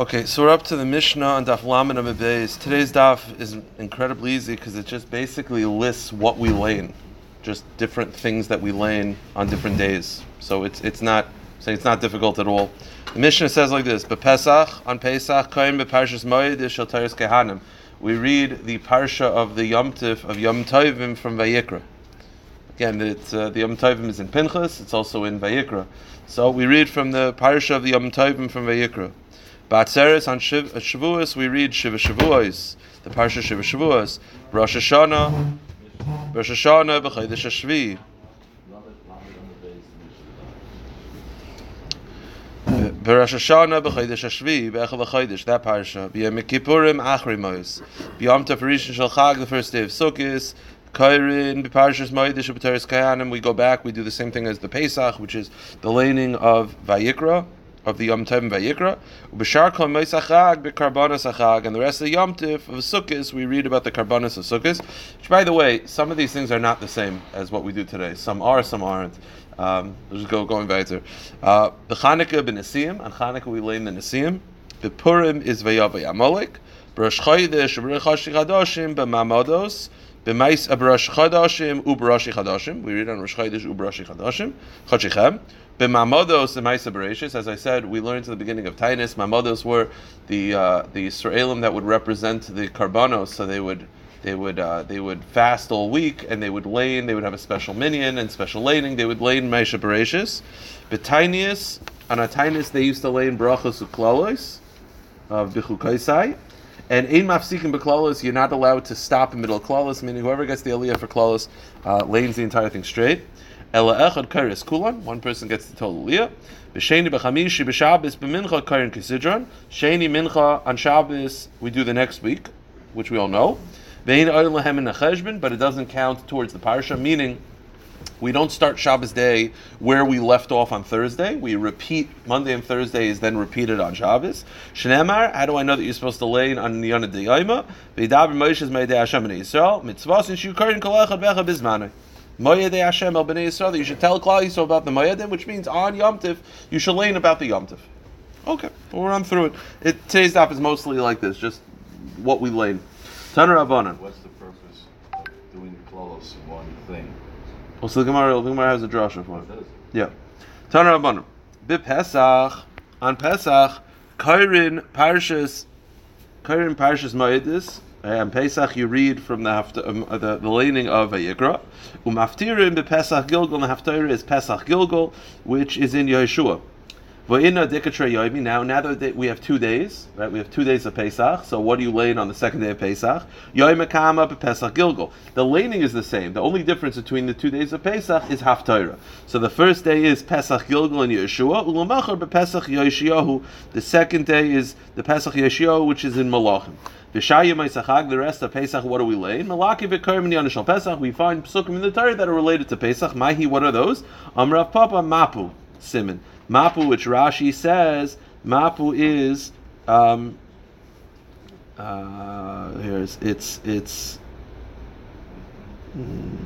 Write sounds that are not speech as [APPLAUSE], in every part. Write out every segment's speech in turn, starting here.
Okay, so we're up to the Mishnah on Daf Lamed Amud Beis. Today's Daf is incredibly easy because it just basically lists what we lane, just different things that we lane on different days. So it's it's not say it's not difficult at all. The Mishnah says like this: Pesach on Pesach koyim beparshas Moed shel Kehanim. We read the parsha of the Yom Tif of Yom Tovim from Vayikra. Again, it's, uh, the Yom Tovim is in Pinchas. It's also in Vayikra. So we read from the parsha of the Yom Tovim from Vayikra. Batzeres on Shiv, uh, Shavuos we read Shiva Shavuos, the parsha Shiva Shavuos. Rosh Hashanah, Rosh Hashanah b'Chodesh Hashvi. Rosh Hashanah b'Chodesh Hashvi b'Echel Chodesh that parsha. B'Yom Kippurim Achri Mois. B'Yom Tov Rishon Shel Chag the first day of Sukkot. Kairin b'Parshas Moedish b'Teres Kayanim. We go back. We do the same thing as the Pesach, which is the laning of Vayikra of the Yom Tov Vayikra. B'Shar Kol Meisachag b'Karbanas Achag, and the rest of the Yom Tiv of Sukkot we read about the Karbanas of Sukkot. Which, by the way, some of these things are not the same as what we do today. Some are, some aren't. Um, let's just go going weiter. Uh, the Chanukah b'Nesim. On Chanukah we lay in the Nesim. The Purim is Vayavay Amalek. B'Rosh Chodesh b'Mamados. B'mais Abrosh Chadashim Ubroshi Chadashim. We read on Rosh Chodesh Ubroshi Chadashim. Chodshichem. B'Mamados Maisa Bereshis, as I said, we learned in the beginning of Tainus, Mamados were the uh, the Israelim that would represent the Karbanos, so they would they would uh, they would fast all week and they would lane. They would have a special minyan and special laning. They would lane Maisha Bereshis. B'Tainius on a Tainus they used to lane Brachos Uklalos of Bichukaisai. And in mafsikim beklalos, you're not allowed to stop in middle of klalos, meaning whoever gets the aliyah for klalos uh, lanes the entire thing straight. Ela echad kairis kulan, one person gets the total aliyah. B'sheni b'chamishi b'shabbos b'mincha kairin kisidron. Sheni mincha on Shabbos we do the next week, which we all know. Vein oil lehem in but it doesn't count towards the parsha, meaning we don't start Shabbos day where we left off on Thursday. We repeat Monday and Thursday is then repeated on Shabbos. Shneemar, how do I know that you're supposed to lay on the Yonah Deyayma? V'yidaber Moshe's Meidei Hashem and Yisrael. Mitzvahs and shukarin kol echad becha bizmanai. Moyedei Hashem el bnei Yisrael. You should tell Klal Yisrael about the Moyedim, which means on Yom Tiv you should learn about the Yom Tiv. Okay, we'll run through it. it today's daf is mostly like this, just what we lane. Tanur Avanan. What's the purpose of doing the in one thing? Well, so the Gemara, the Gemara has a drasha for it. What is it? Yeah. Tanur Avanan. Be Pesach on Pesach, Kairin Parshas, Kairin Parshas Moedis. And Pesach, you read from the hafta, um, the, the laning of Vayikra. Umaftirim be Pesach Gilgal, and Haftarah is Pesach Gilgal, which is in Yeshua. Now, now that we have two days, right? We have two days of Pesach. So, what do you lane on the second day of Pesach? Pesach Gilgal. The laning is the same. The only difference between the two days of Pesach is Haftarah. So, the first day is Pesach Gilgal in Yeshua. Ulamachar Pesach Yeshiyahu. The second day is the Pesach Yeshiyahu, which is in Malachim. The rest of Pesach, what do we lay? Malaki Pesach, we find psukim in the Torah that are related to Pesach. Mahi, what are those? Amrav Papa Mapu, Simon. Mapu, which Rashi says, Mapu is, um, uh, here's, it's, it's, one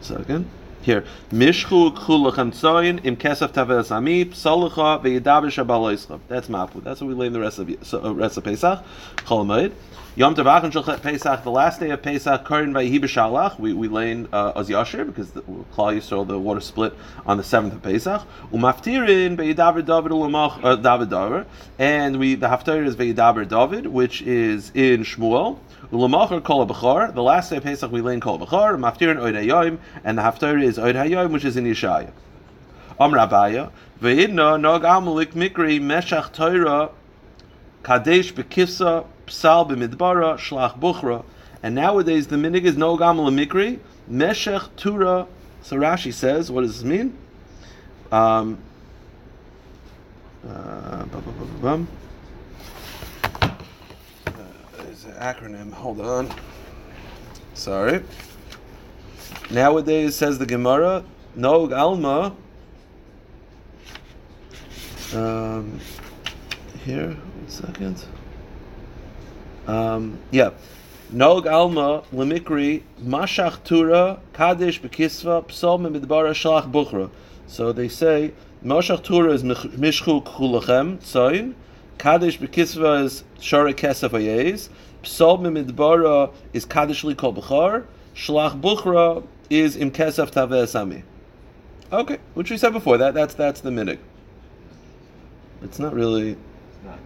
second. Here, Mishchu Chulachem Tzoyin im Kesef Tavel Sami Psalacha ve'Yedaber Shabaloischav. That's Mapu. That's what we lay in the rest of so, uh, rest of Pesach. Cholamoid. Yom Tavachin Shal Pesach, the last day of Pesach, Karin Vayihi B'Shalach. We we lay in uh, because the Klal Yisrael the water split on the seventh of Pesach. Umaftirin ve'Yedaber David Ulamach uh, David David, and we the Haftarah is ve'Yedaber David, which is in Shmuel. Ulamachar kol b'char. The last day of Pesach we learn kol b'char. Maftirin oid hayoim, and the haftarah is oid hayoim, which is in Yeshaya. Am Rabaya ve'idna nog amalik mikri meshach Torah kadesh bekifsa psal b'midbara shlach buchra. And nowadays the minig is nog amal mikri meshach Torah. So Rashi says, what does this mean? Um, uh, bum, bum, bum, bum. There's an acronym. Hold on. Sorry. Nowadays, says the Gemara, Nog Alma. Um, here, one second. Um, yeah. Nog Alma, Lemikri, Mashach Tura, Kadesh Bekisva, Psalm Midbara Shalach Bukhra. So they say Moshach Tura is Mishchu Chulachem, Tzoin. Kaddish Bekisva is Shara Kesef Ayez. Psalm Midbara is Kaddish Likol Bechar. Shlach Buchra is Im Kesef Taveh Sami. Okay, which we said before. That that's that's the minig. It's not really. It's not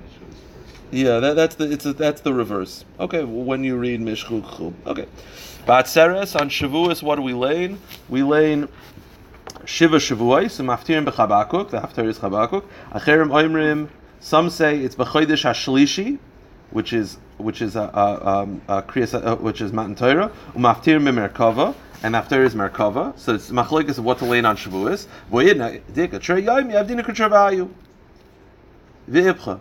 Yeah, that, that's the it's a, that's the reverse. Okay, when you read Mishchu Chu. Okay, Batseres on Shavuos, what do we lane? We lane Shiva Shavuos, and Maftirim b'Chabakuk. The Haftar is Chabakuk. Acherim Oimrim. Some say it's b'Chodesh Hashlishi, which is which is a, a, a uh, which is Matan Torah. Umaftirim b'Merkava. And after is Merkava, so it's machlokes of what to lane on Shavuos. A. V'ibcha.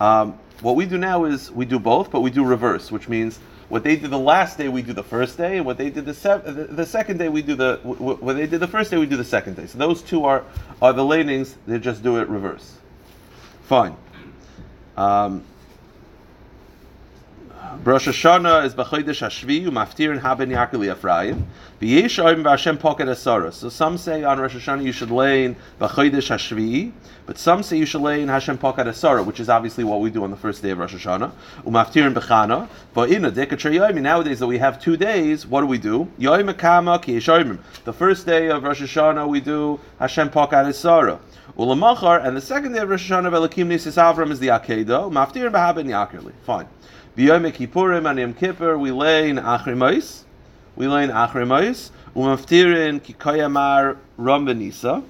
Um, what we do now is we do both, but we do reverse, which means what they did the last day we do the first day, and what they did the, se- the, the second day we do the wh- wh- what they did the first day we do the second day. So those two are are the lanings. They just do it reverse. Fine. Um, Rosh Hashanah is b'chodesh Hashvi u'maftir haben yakeli Ephraim. V'yesh oim v'Hashem pocket asara. So some say on Rosh Hashanah you should lay in b'chodesh Hashvi, but some say you should lay in Hashem pocket asara, which is obviously what we do on the first day of Rosh Hashanah. U'maftir b'chana. But in a dekatre yomi nowadays that we have two days, what do we do? Yoim kama ki. The first day of Rosh Hashanah we do Hashem pocket asara. Ulamachar, and the second day of Rosh Hashanah, Velakim Nisis Avram is the Akedah. Maftir b'haben yakerli. Fine. B'yom Kippurim and Yom Kippur, we lay in Achrimais. We lay in Achrimais. Umaftirin Kikayamar Ram Benisa.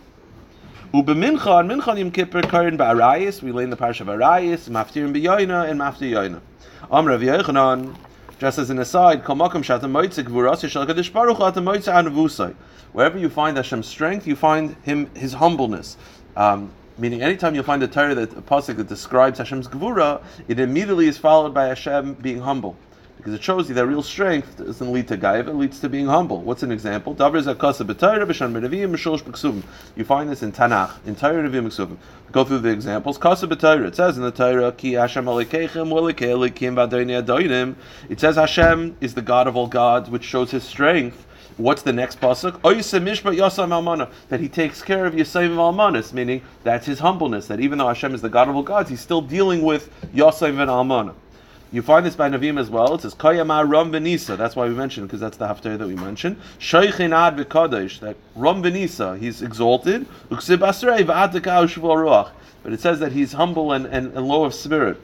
Ubemincha, mincha on Mincha Yom Kippur, Karin Ba'arayis. We lay in the parish of Arayis. Maftirin B'yoina and Maftir Yoina. Am Rav Yochanan, just as an aside. Wherever you find Hashem's strength, you find him His humbleness. Um, meaning, anytime you'll find a Torah that a pasuk that describes Hashem's Gvura, it immediately is followed by Hashem being humble. Because it shows you that real strength doesn't lead to gaiva, it leads to being humble. What's an example? You find this in Tanakh, in Torah. Go through the examples. It says in the Torah, Ki Hashem. It says Hashem is the God of all gods, which shows His strength. What's the next pasuk? Yasam. That He takes care of Yisayim almanas, meaning that's His humbleness. That even though Hashem is the God of all gods, He's still dealing with Yasayim and almana. You find this by Navim as well. It says Kayama Ram Venisa. That's why we mentioned because that's the haftarah that we mentioned. Shoichin Ad V'Kadosh. That Ram Venisa. he's exalted. But it says that he's humble and, and, and low of spirit.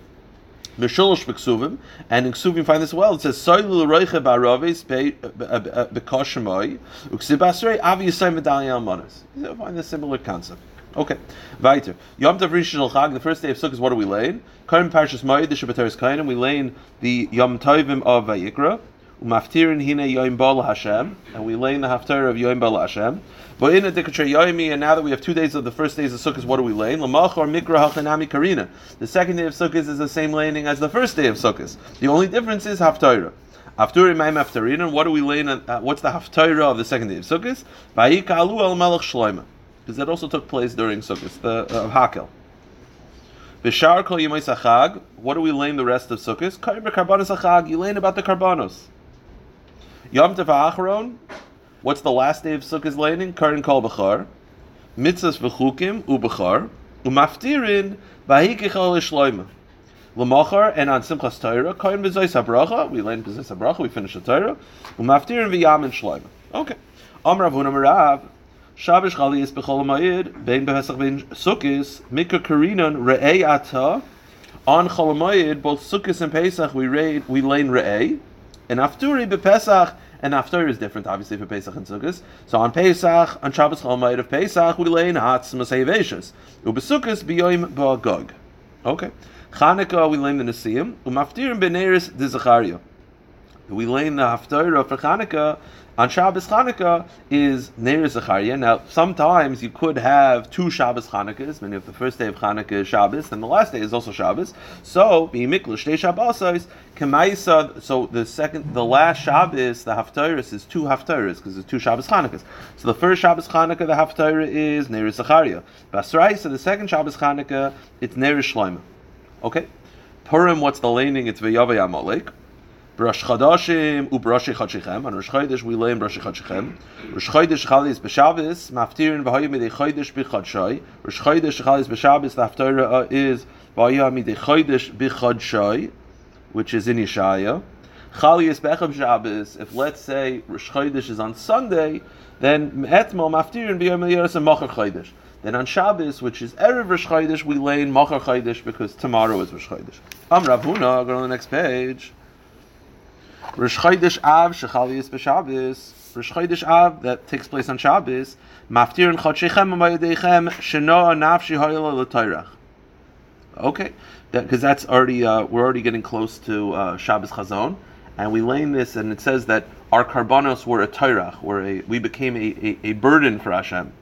Mesholosh B'Ksuvim, and in Ksuvim find this well. It says Soilu Roiche Ba'Ravis B'Koshemoy Uksib Asrei Avi Yisayim V'Dali Almanas. You find a similar concept. Okay, weiter. Yom Tov Rishon Chag, the first day of Sukkot, what do we lay in? Karim Parshas Moed, the Shabbateres Kainim, we lay in the Yom Tovim of Vayikra, Umaftirin Hine Yom Bal Hashem, and we lay in the Haftarah of Yom Bal Hashem. But in a Yomi, and now that we have two days of the first days of Sukkot, what do we lay in? Lamach or Mikra Hachanami Karina. The second day of Sukkot is the same laying as the first day of Sukkot. The only difference is Haftarah. After Maim and what do we lay in? Uh, what's the Haftarah of the second day of Sukkot? Vayika Alu El Melech Shloimeh because that also took place during Sukkot, the uh, Hakel. Bishar kol yemais achag. What do we lay in the rest of Sukkot? Karbanos achag. You laying about the karbanos. Yom Tov Acharon. What's the last day of Sukkot's laying? Karin kol b'char. Mitzvahs v'chukim u'b'char. Umaftirin v'hikichol ishloima. L'machar and on Simchas Torah. Karin b'zois habracha. We lay in b'zois habracha. We finish the Torah. Umaftirin v'yam and shloima. Okay. Amrav Hunamarav. Shabbos Chali is Bechol Ma'id, Bein Behesach Bein Sukkis, Mikra Karinan, Re'ei Ata. On Chol Ma'id, both Sukkis and Pesach, we raid, we lane Re'ei. And Afturi Bepesach, and After is different, obviously, for Pesach and Sukkis. So on Pesach, on Shabbos Chol Ma'id of Pesach, we lane Hatz Masayveshus. Ubesukkis Biyoim Ba'agog. Okay. Chanukah, we lay in the Nesiim. Umaftirim Beneris de Zachariah. We in the Haftarah for Chanukah on Shabbos Chanukah is Neir Zachariah. Now, sometimes you could have two Shabbos Chanukas, meaning if the first day of Chanukah is Shabbos, then the last day is also Shabbos. So, so the second, the last Shabbos, the Haftarah is two Haftarahs, because it's two Shabbos Chanukas. So the first Shabbos Chanukah, the Haftarah is Neir Zachariah. Basrai, so the second Shabbos Chanukah, it's Neir Shloimeh. Okay? Purim, what's the laning? It's V'yavay Amalek. Rosh Chodashim u'Rosh Chodshichem. On Rosh Chodesh we lay in Rosh Chodshichem. Rosh Chodesh Chalis b'Shabbos maftirin v'hoyu midei Chodesh b'Chodshai. Rosh Chodesh Chalis b'Shabbos the haftarah uh, is v'hoyu midei Chodesh b'Chodshai, which is in Yeshaya. Chalias Bechem Shabbos. If let's say Rosh Chodesh is on Sunday, then Etmo maftirin b'Yom Yeres and Mocher Chodesh. Then on Shabbos, which is Erev Rosh Chodesh, we lay in Mocher Chodesh because tomorrow is Rosh Chodesh. Am Rav Huna, go on the next page. Rosh Chodesh Av Shechalias b'Shabbos. Rosh Chodesh Av that takes place on Shabbos. Maftir Chodshechem Amayadechem Shenoa Nafshi Hoyla L'Toirach. Okay, because that, that's already uh, we're already getting close to uh, Shabbos Chazon, and we in this, and it says that our karbanos were a Toirach, were a we became a, a, a burden for Hashem.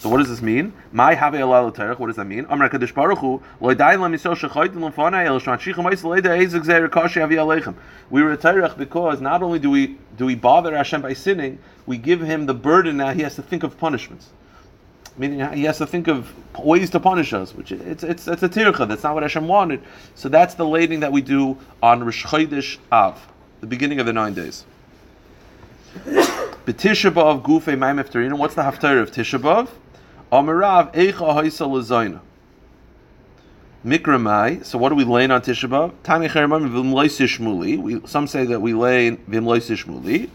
So what does this mean? My have alal terech. What does that mean? Amar kadosh baruch hu loy dayin lam yisrael shechoyt l'mfanei el shman shichem ois loy da ezek zer kashi avi aleichem. We were a terech because not only do we do we bother Hashem by sinning, we give him the burden now. He has to think of punishments. Meaning he has to think of ways to punish us, which it's it's it's a tircha. That's not what Hashem wanted. So that's the lading that we do on Rosh Chodesh Av, the beginning of the nine days. [COUGHS] B'Tisha B'av Gufei Ma'im Eftarina. What's the haftarah of Tisha B'av? Amarav Eicha Haisa Lazaina. Mikramai. So what do we lay on Tisha B'av? Some say that we lay Vimloisishmuli.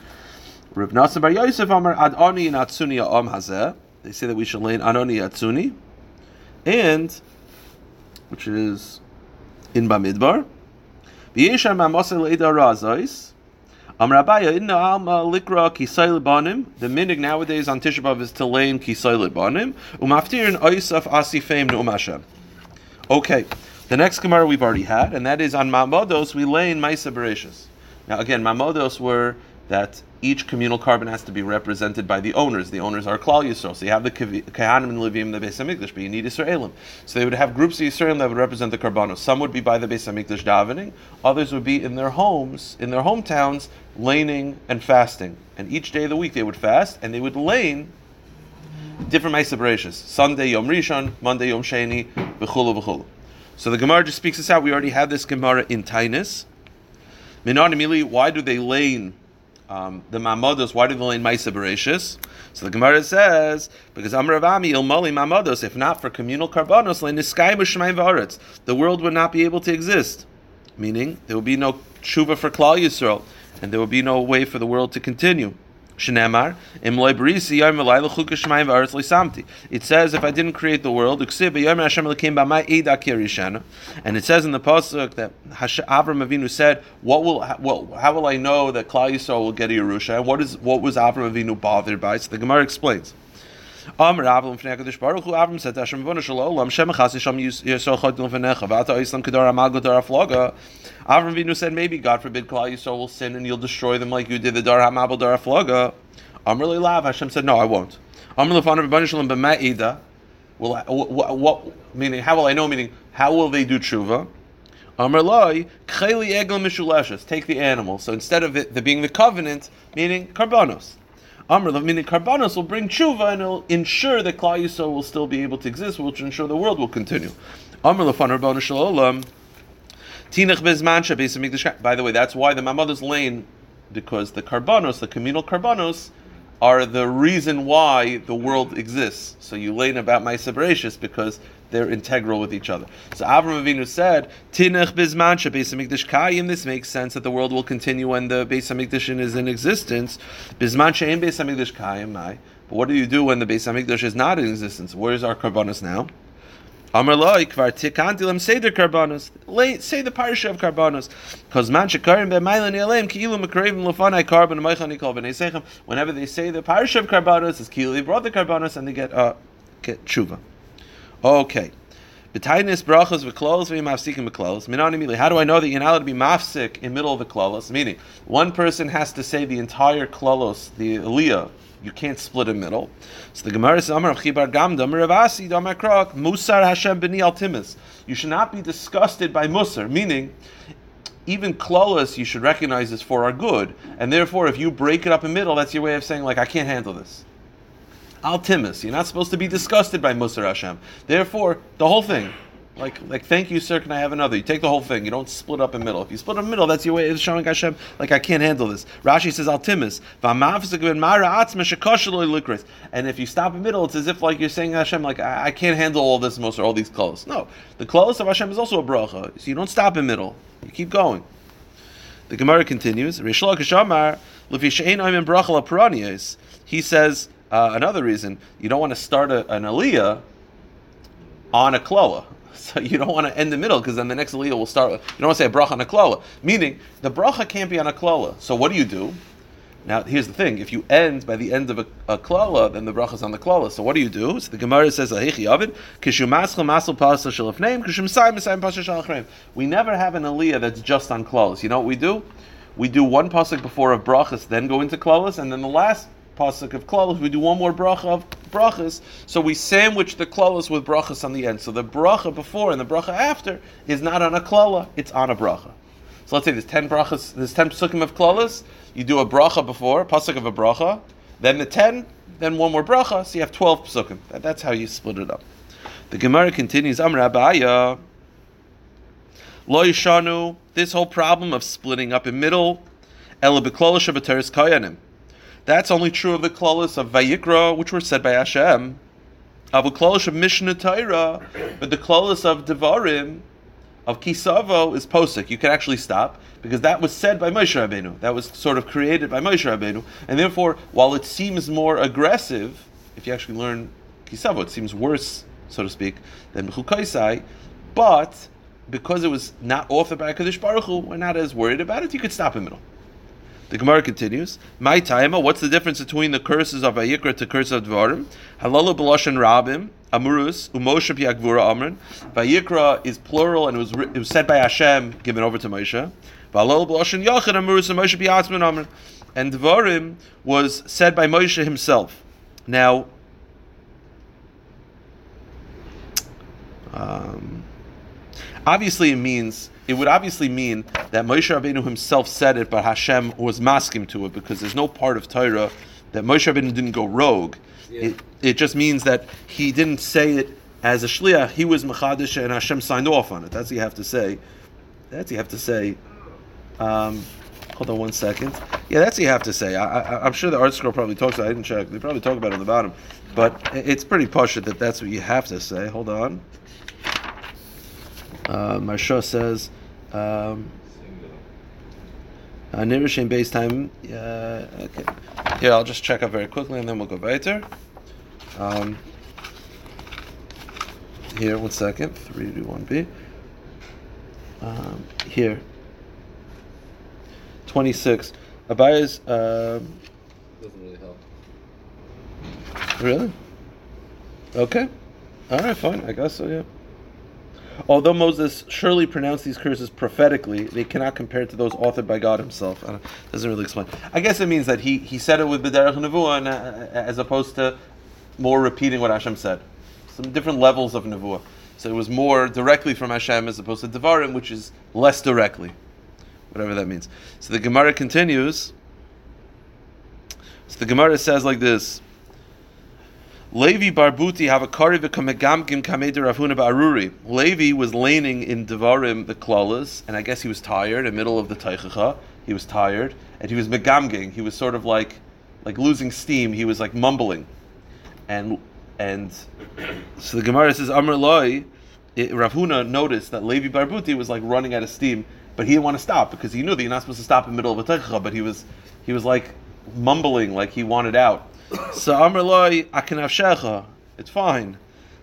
Rav Nassim Yosef Amar Adoni and Atsuni Am Hazeh. They say that we should lay Anoni Atsuni, and which is in Bamidbar. Leida Razais. Amrabaya inna alma likra kisayl banim. The minig nowadays on Tisha B'av is to in kisayl banim. Umaftirin oisaf asifeim nu'um Hashem. Okay, the next Gemara we've already had, and that is on Mamodos, we lay in Maisa. Now again, Mamodos were that each communal karbon has to be represented by the owners. The owners are Klal Yisrael. So you have the Kehanim and Levim, the Beis Hamikdash, but you need Yisraelim. So they would have groups of Yisraelim that would represent the Karbanos. Some would be by the Beis Hamikdash davening, others would be in their homes, in their hometowns, laning and fasting. And each day of the week they would fast, and they would lane different Ma'aseh Sunday Yom Rishon, Monday Yom Sheni, v'chulu v'chulu. So the Gemara just speaks this out. We already have this Gemara in Tainus. Minan why do they lane um, the Mamodos, why do they lane Maisa Bereshis? So the Gemara says, because Amravami Ilmali Mamodos, if not for communal karbonos, lane Niskai B'Shemaim V'Aretz, the world would not be able to exist. Meaning, there would be no tshuva for Klal Yisrael, and there would be no way for the world to continue. It says, if I didn't create the world, and it says in the pasuk that Avram Avinu said, "What will, well, how will I know that Klal Yisrael will get a Yerusha?" And what is what was Avram Avinu bothered by? So the Gemara explains. Amr Avram Fnei Hakadosh Baruch Hu Avram said Hashem Vinu said maybe God forbid Klal Yisrael will sin and you'll destroy them like you did the Dar Hamabel Dar Afloga Amr Lav Hashem said no I won't. Amr Lefan Rabban Shalom B'Ma'ida Will what, what meaning how will I know? Meaning how will they do tshuva? Amr Loi Chayli Egel Mishuleshes take the animal so instead of it the being the covenant meaning karbanos Amr, meaning Karbanos will bring tshuva and it'll ensure that Klal Yisrael will still be able to exist, which will ensure the world will continue. Amr lefan Rabbanu Shalom. Tinach bezman By the way, that's why the Mamad's lane, because the Karbanos, the communal Karbanos, are the reason why the world exists. So you learn about my Bereshis because they're integral with each other. So Avram Avinu said, "Tinech bizman Beis Hamikdash kayim." This makes sense that the world will continue when the Beis Hamikdash is in existence. Bizman she'en Beis Hamikdash kayim. But what do you do when the Beis Hamikdash is not in existence? Where is our karbonos now? Amar loy kvar tikantilam seder karbonos. Say the parsha of karbonos. Because man shekarim be'mailan yalem ki'ilu mekravim lefanai carbon meichani kol b'nei sechem. Whenever they say the parsha of karbonos, it's ki'ilu they brought the karbonos and they get uh, get tshuva. Okay. B'tainis brachos v'klos v'yimafsikim v'klos. Minani How do I know that you're not allowed to be mafsik in middle of the klolos? Meaning, one person has to say the entire klolos, the aliyah. You can't split a middle. So the Gemara says, Amar Chibar Gamda, Ravasi, Damakrak, Musar Hashem B'ni Altimis. You should not be disgusted by Musar, meaning, even klolos you should recognize is for our good. And therefore, if you break it up in middle, that's your way of saying, like, I can't handle this. Al Timus. You're not supposed to be disgusted by Musar Hashem. Therefore, the whole thing, Like, like, thank you, sir. Can I have another? You take the whole thing. You don't split up in middle. If you split in middle, that's your way of showing Hashem, like, I can't handle this. Rashi says, Altimis. And if you stop in middle, it's as if, like, you're saying Hashem, like, I, I can't handle all this, most or all these clothes. No. The clothes of Hashem is also a bracha. So you don't stop in middle. You keep going. The Gemara continues. He says, uh, another reason, you don't want to start a, an aliyah on a kloa. [LAUGHS] So you don't want to end the middle because then the next aliyah will start. With, You don't want to say a bracha on a kloa. Meaning the bracha can't be on a kloa. So what do you do? Now here's the thing: if you end by the end of a, a klala, then the bracha is on the klala. So what do you do? So the Gemara says, "Ahichi ovid kishu masel masel pasal shalaf name kishum pasal shalach We never have an aliyah that's just on klalas. You know what we do? We do one pasuk before of brachas, then go into klalas, and then the last pasuk of klalas, we do one more bracha of brachas. So we sandwich the klalas with brachas on the end. So the bracha before and the bracha after is not on a klala; it's on a bracha. So let's say there's ten brachas, there's ten pasukim of klalas. You do a bracha before, pasuk of a bracha, then the ten, then one more bracha. So you have twelve pasukim. That's how you split it up. The Gemara continues. Am Rabaya. Lo yishanu. This whole problem of splitting up in middle. Ela beklolish of kayanim. That's only true of the klolis of Vayikra, which were said by Hashem. Of a klolis of Mishnah Torah, but the klolis of Devarim, of Kisavo, is posik. You can actually stop because that was said by Moshe Rabbeinu. That was sort of created by Moshe Rabbeinu, and therefore, while it seems more aggressive, if you actually learn Kisavo, it seems worse, so to speak, than Chukaisai, but because it was not authored by Kadosh Baruch Hu, we're not as worried about it. You could stop in the middle. The Gemara continues. My taima. What's the difference between the curses of Vayikra to curse of Dvarim? Halalu b'loshen rabim amurus umoshe piagvura amrin. Vayikra is plural and it was it was said by Hashem, given over to Moshe. Halalu b'loshen yachid amurus umoshe piatzmin amrin. And Dvarim was said by Moshe himself. Now. Um, obviously, it means it would obviously mean that Moshe Rabbeinu himself said it, but Hashem was masking to it because there's no part of Torah that Moshe Rabbeinu didn't go rogue. Yeah. It, it just means that he didn't say it as a shliach. He was machadish and Hashem signed off on it. That's what you have to say. That's what you have to say. Um, hold on one second. Yeah, that's what you have to say. I, am sure the ArtScroll probably talks about it. I didn't check. They probably talk about it on the bottom. But it's pretty posh that that's what you have to say. Hold on. Uh, Marsha says, um, uh, Nirushin base time. Uh, okay. Here, I'll just check up very quickly and then we'll go weiter. Um, here, one second. 3D1B. Um, here. 26. Abaya's. Uh, Doesn't really help. Really? Okay. All right, fine. I guess so, yeah. Although Moses surely pronounced these curses prophetically, they cannot compare to those authored by God Himself. Doesn't really explain. I guess it means that he, he said it with B'derech Nevuah, uh, as opposed to more repeating what Hashem said. Some different levels of Nevuah. So it was more directly from Hashem as opposed to Devarim, which is less directly. Whatever that means. So the Gemara continues. So the Gemara says like this. Levi Barbuti have a kari v'kamegamkim kameder Ravhuna Baruri. Levi was laning in Devarim the klalas, and I guess he was tired in the middle of the teichacha. He was tired, and he was megamging. He was sort of like, like losing steam. He was like mumbling, and and so the Gemara says Amr Loi. Ravhuna noticed that Levi Barbuti was like running out of steam, but he didn't want to stop because he knew that you're not supposed to stop in the middle of a teichacha. But he was he was like mumbling like he wanted out. So Amr loy akanavshecha. It's fine.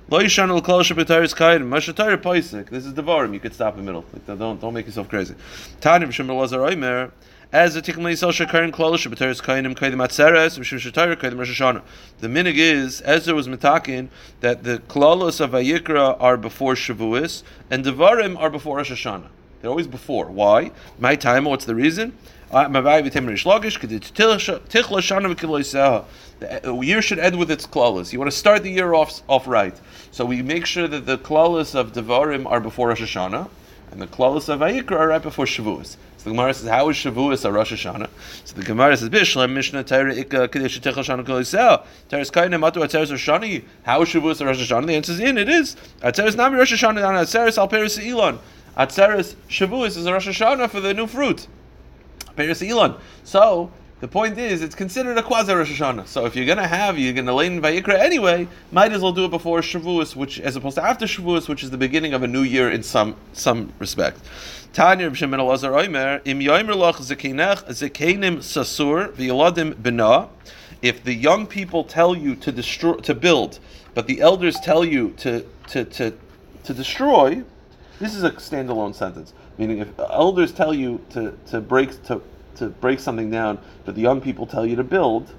Lo yishanu l'kol shebetaris kayin. Mashatayr poisik. This is devarim. You could stop in the middle. Like, don't don't make yourself crazy. Tanim b'shem lazar oimer. As a tikkun leisel shekarin klol shebetaris kayinim kayidim atzeres b'shem shatayr kayidim Rosh The minig is Ezra was metakin that the klolos of Vayikra are before Shavuos and devarim are before Rosh Hashanah. They're always before. Why? My time. What's the reason? The year should end with its klalas. You want to start the year off off right. So we make sure that the klalas of Devarim are before Rosh Hashanah, And the Klaus of Vayikra are right before Shavuos. So the Gemara says, how is Shavuos a Rosh Hashanah? So the Gemara says, Bishlam Mishnah Torah Ika Kadesh Techel Shana Kol Yisrael. Teres Kaina Matu Atzeres Roshani. How is Shavuos a Rosh Hashanah? The answer is in. It is. Atzeres Nami Rosh Hashanah. Atzeres Al Peres Elon. Atzeres Shavuos is a Rosh Hashanah for the new fruit. Peres Elon. So the point is, it's considered a quasi Rosh Hashanah. So if you're gonna have, you're gonna lay in Vayikra anyway. Might as well do it before Shavuos, which as opposed to after Shavuos, which is the beginning of a new year in some some respect. Tanya B'Shem Elazar Omer Im Yomer Lach Zekinech Zekenim Sasur V'Yeladim Bina. If the young people tell you to destroy to build, but the elders tell you to to to to destroy, this is a standalone sentence. Meaning, if elders tell you to, to break to, to break something down, but the young people tell you to build,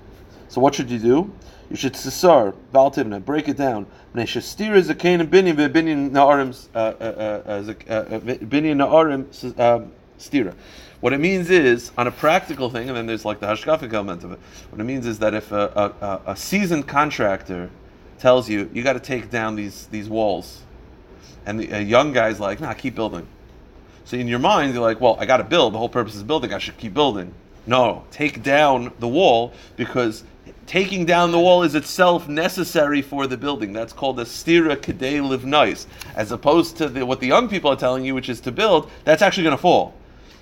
so what should you do? You should sisar valtivna, break it down. Neshastir is a kain and binyan binyan naarim uh, uh, uh, binyan naarim um, stira. What it means is, on a practical thing, and then there's like the hashkafic element of it. What it means is that if a, a, a seasoned contractor tells you you got to take down these these walls, and the, a young guy's like, nah, keep building. So in your mind, you're like, well, I got to build. The whole purpose is building. I should keep building. No, take down the wall because taking down the wall is itself necessary for the building. That's called a stira kedei live nice, as opposed to the, what the young people are telling you, which is to build. That's actually going to fall.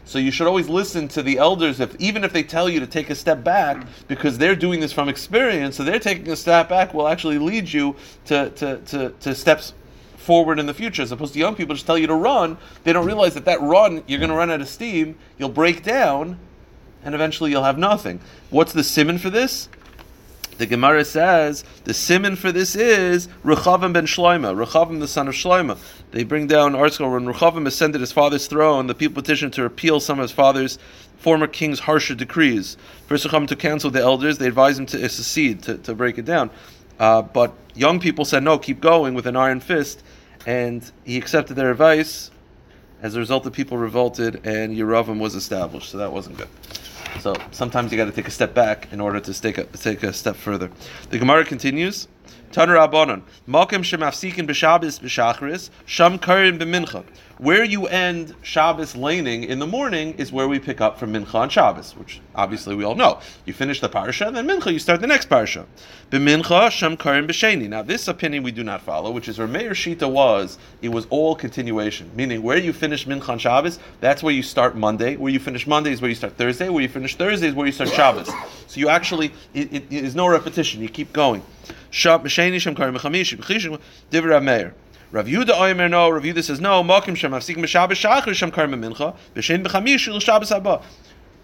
So you should always listen to the elders, if even if they tell you to take a step back, because they're doing this from experience. So they're taking a step back will actually lead you to to, to, to steps forward in the future, as opposed to young people just tell you to run. They don't realize that that run, you're going to run out of steam, you'll break down, and eventually you'll have nothing. What's the simon for this? The Gemara says the simon for this is Rechavim ben Shloima, Rechavim the son of Shloima. They bring down article when Rechavim ascended his father's throne. The people petitioned to repeal some of his father's former king's harsher decrees. First Rechavim to cancel the elders. They advised him to secede, to, to break it down. Uh, but young people said no, keep going with an iron fist, and he accepted their advice. As a result, the people revolted, and Yeravim was established. So that wasn't good. So sometimes you got to take a step back in order to take a, take a step further. The Gemara continues. Taner Rabbanon, Malkim Shemafsikin b'Shabbos b'Shachris, Sham Karin b'Mincha. Where you end Shabbos laning in the morning is where we pick up from Mincha on Shabbos, which obviously we all know. You finish the parsha, then Mincha, you start the next parsha. B'Mincha, Sham Karin b'Sheni. Now this opinion we do not follow, which is where Meir Shita was, it was all continuation. Meaning where you finish Mincha on Shabbos, that's where you start Monday. Where you finish Monday is where you start Thursday. Where you finish Thursday is where you start Shabbos. So you actually, it, it is no repetition. You keep going. Shab Mesheni Shem Karim Mechamish B'Chishin Divra Meir. Rav Yehuda Omer no. Rav Yehuda says no. Makim Shem Afsik Meshabbos Shachar Shem Karim Mincha B'Shen B'Chamish Shul Shabbos Haba.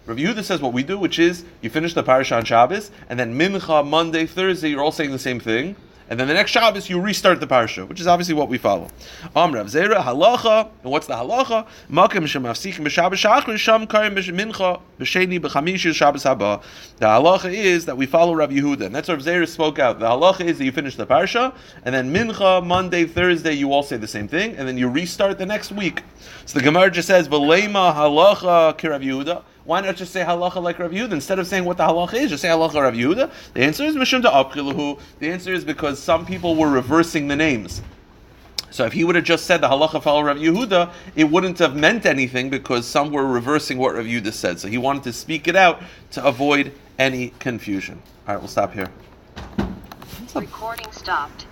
Rav Yehuda says what we do, which is you finish the parasha on Shabbos, and then Mincha Monday Thursday you're all saying the same thing. And then the next Shabbos you restart the parsha, which is obviously what we follow. Am Rav Zera halacha, and what's the halacha? Makim shemafsikim b'Shabbos sham karim mincha b'sheni Shabbos haba. The halacha is that we follow Rav Yehuda, and that's Rav Zera spoke out. The halacha is that you finish the parsha, and then mincha Monday Thursday you all say the same thing, and then you restart the next week. So the Gemara just says v'leima halacha ki Rav Yehuda. Why not just say halacha like Rav Yehuda instead of saying what the halacha is? Just say halacha Rav Yehuda. The answer is mishum to The answer is because some people were reversing the names. So if he would have just said the halacha follow Rav Yehuda, it wouldn't have meant anything because some were reversing what Rav Yehuda said. So he wanted to speak it out to avoid any confusion. All right, we'll stop here. Recording stopped.